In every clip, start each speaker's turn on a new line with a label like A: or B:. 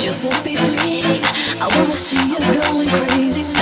A: just let me free. I wanna see you going crazy.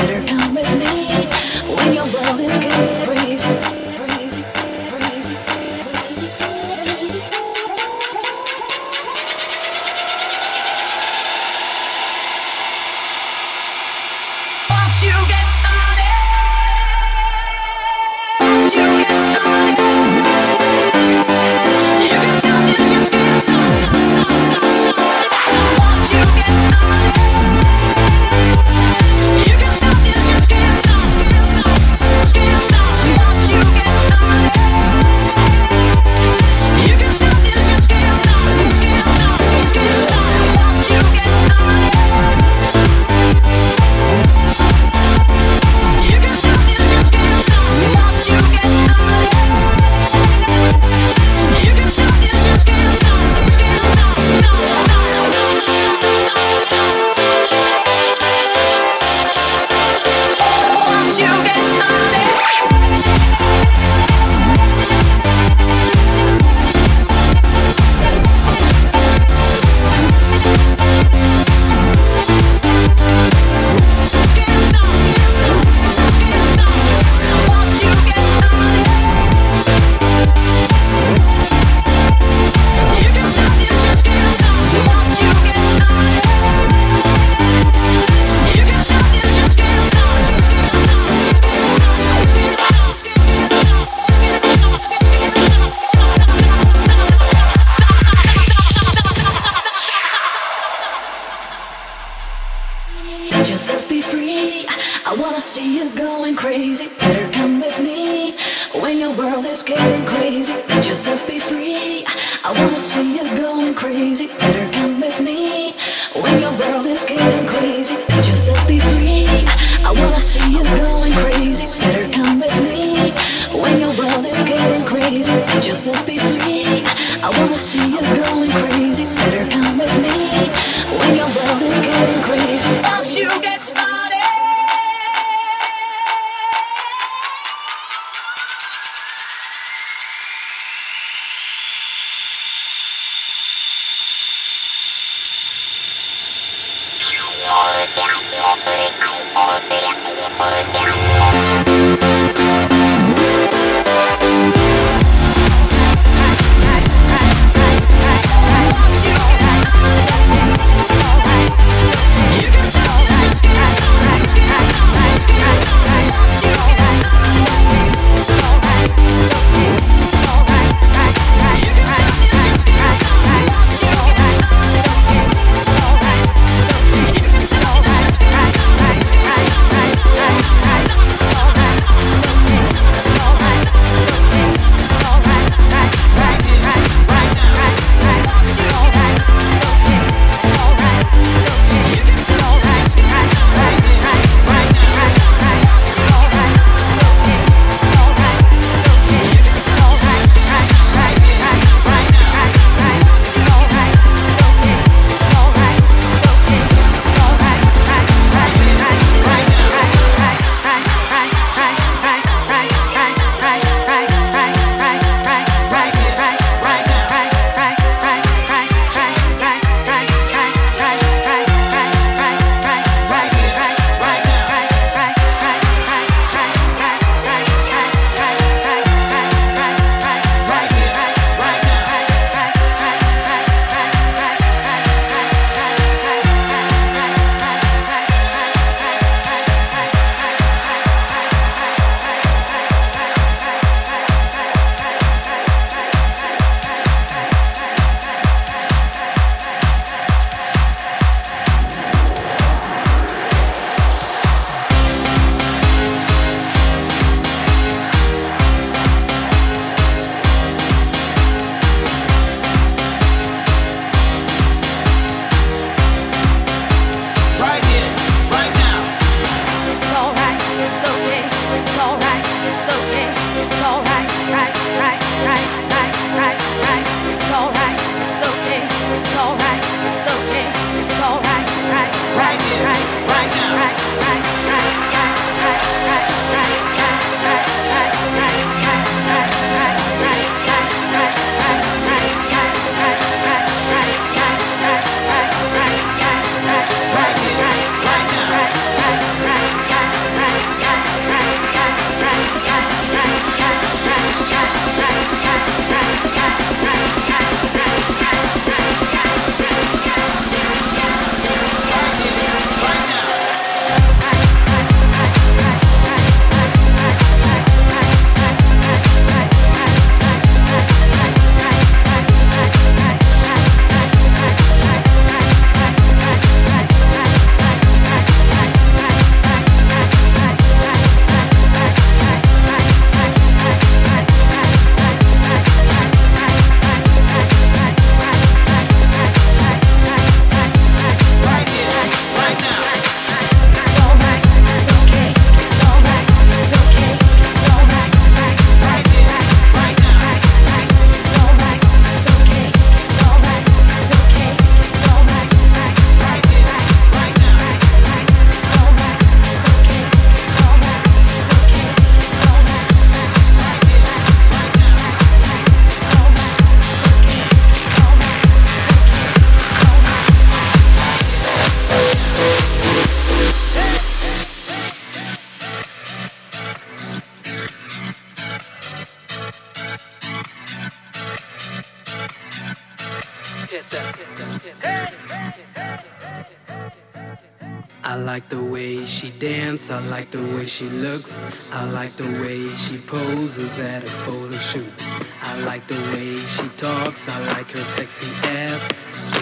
A: I like the way she looks. I like the way she poses at a photo shoot. I like the way she talks. I like her sexy ass.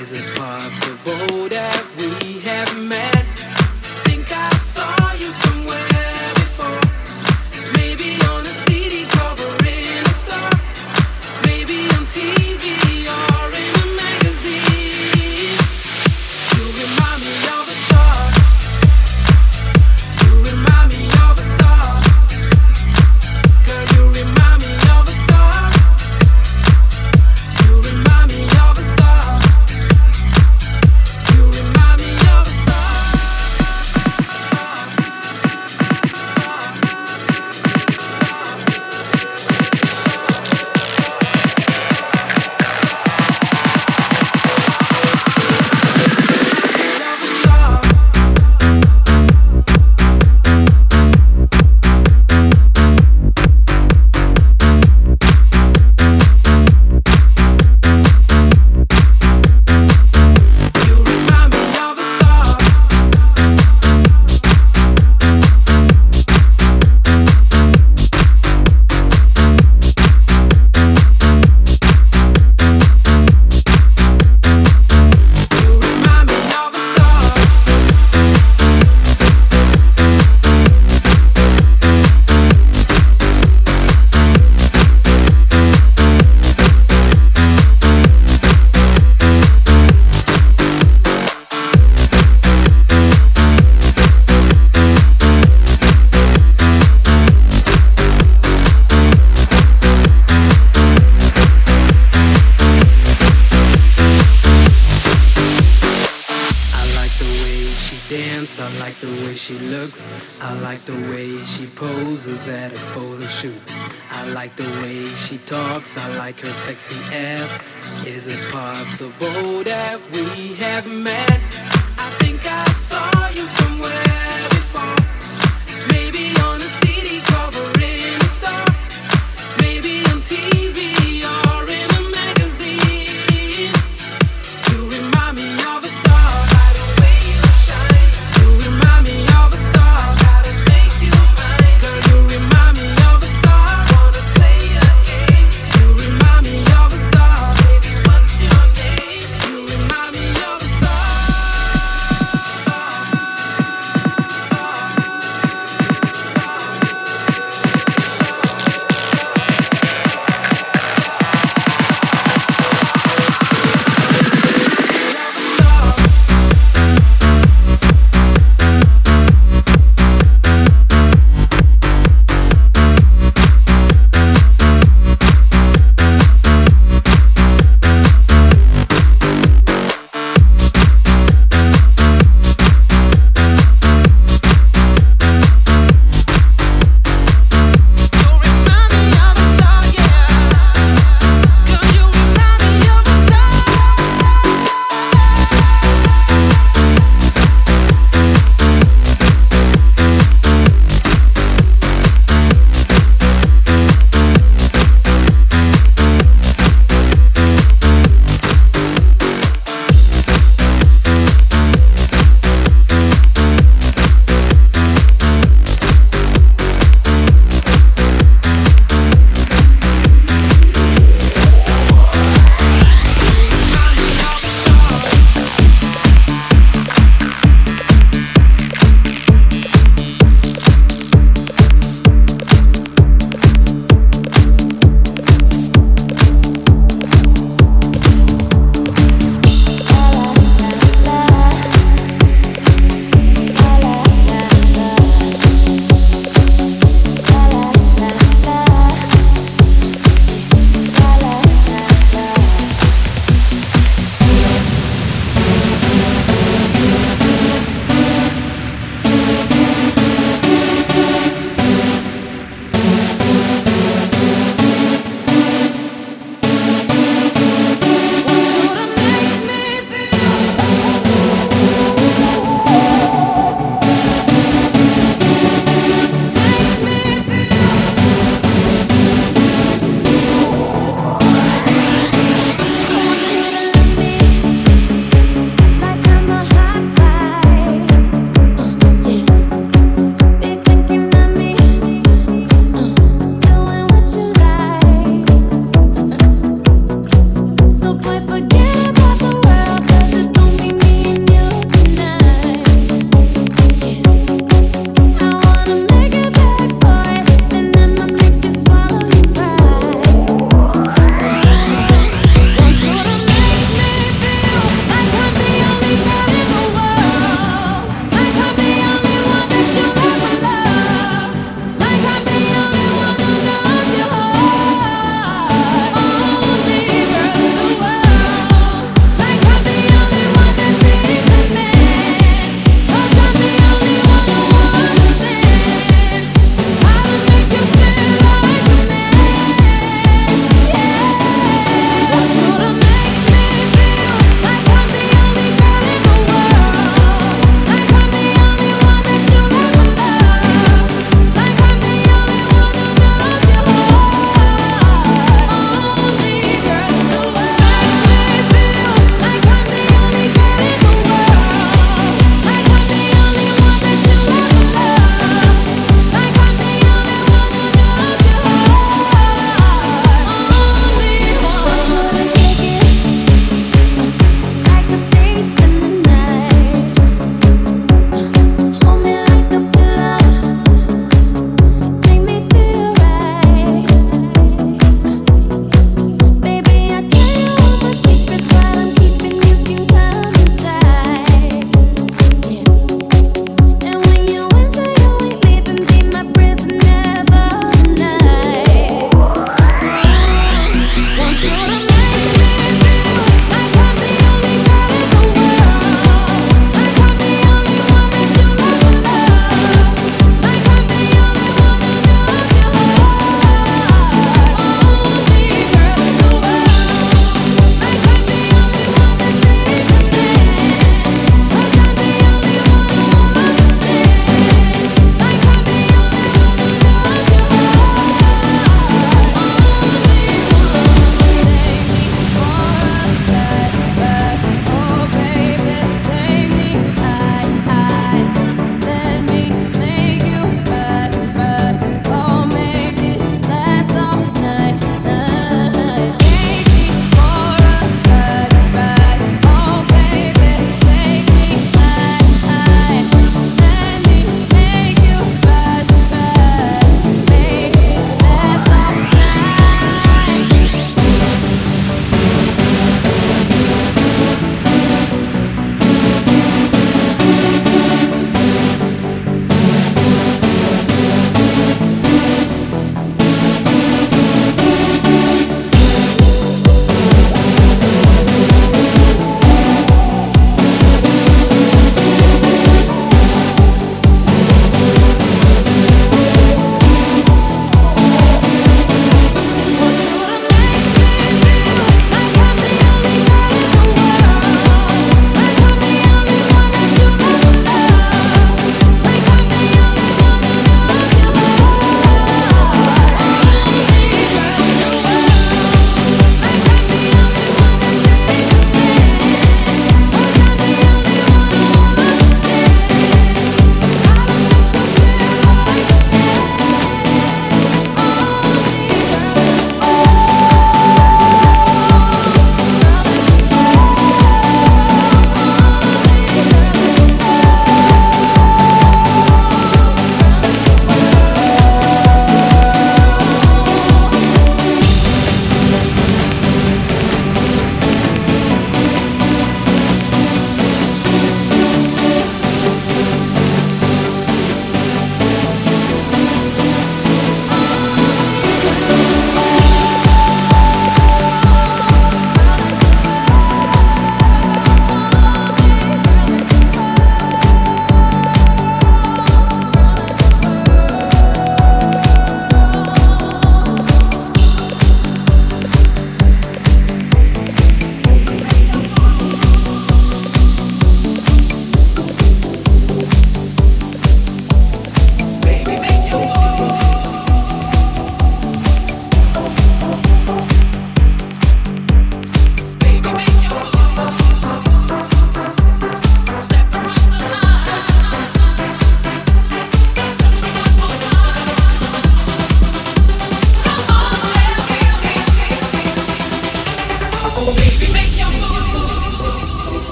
A: Is it possible? poses at a photo shoot. I like the way she talks, I like her sexy ass. Is it possible that we have met?